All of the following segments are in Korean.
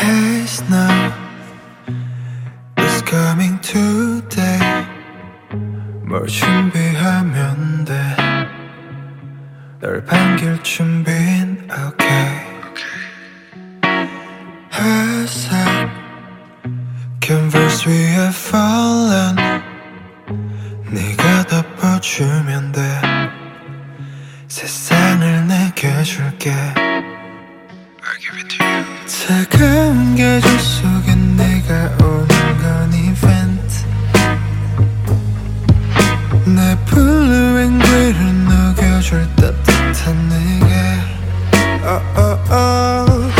Hey snow is coming today 뭘 준비하면 돼널 반길 준비는 okay 회색 canvas 위에 fallen 네가 덮어주면 돼 세상을 내게 줄게 차가운 계절 속에 내가 오는 건 이벤트 내 블루 앵글을 녹여줄 따뜻한 내게 oh, oh, oh.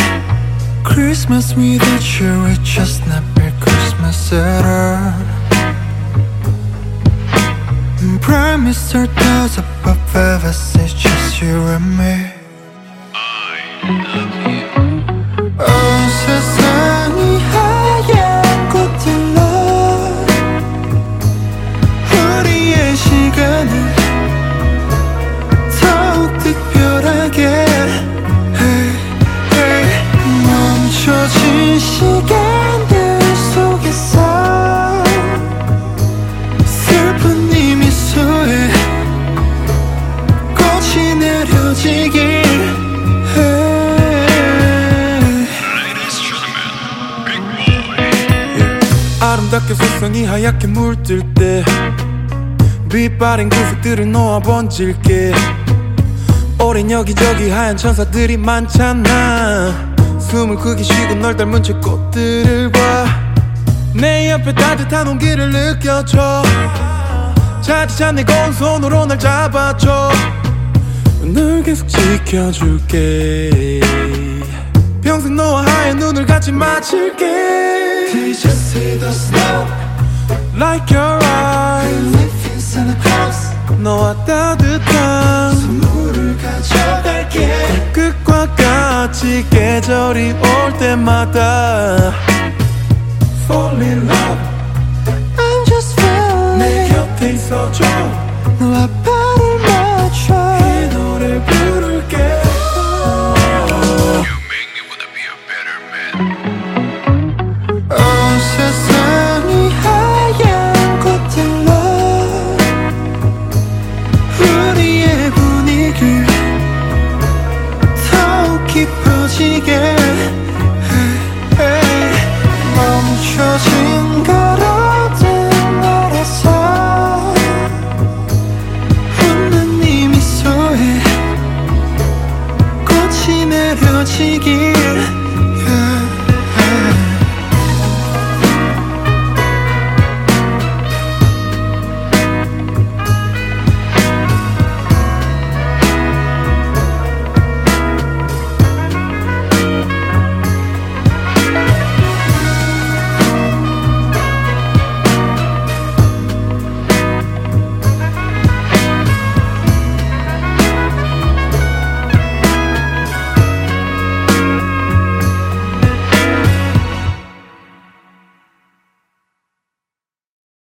Christmas without you it's just not be Christmas at all Prime Minister does above ever it's just you and me 아름답게 세상이 하얗게 물들 때 빛바랜 구석들을 놓아 번질게. 오랜 여기저기 하얀 천사들이 많잖아. 숨을 크게 쉬고 널 닮은 채 꽃들을 봐내 옆에 따뜻한 온기를 느껴줘. 차디찬 내 고운 손으로 날 잡아줘. 널 계속 지켜줄게. 평생 너와 하얀 눈을 같이 맞출게 Like your eyes 너와 따뜻한 선물을 가져갈게 끝과 같이 계절이 올 때마다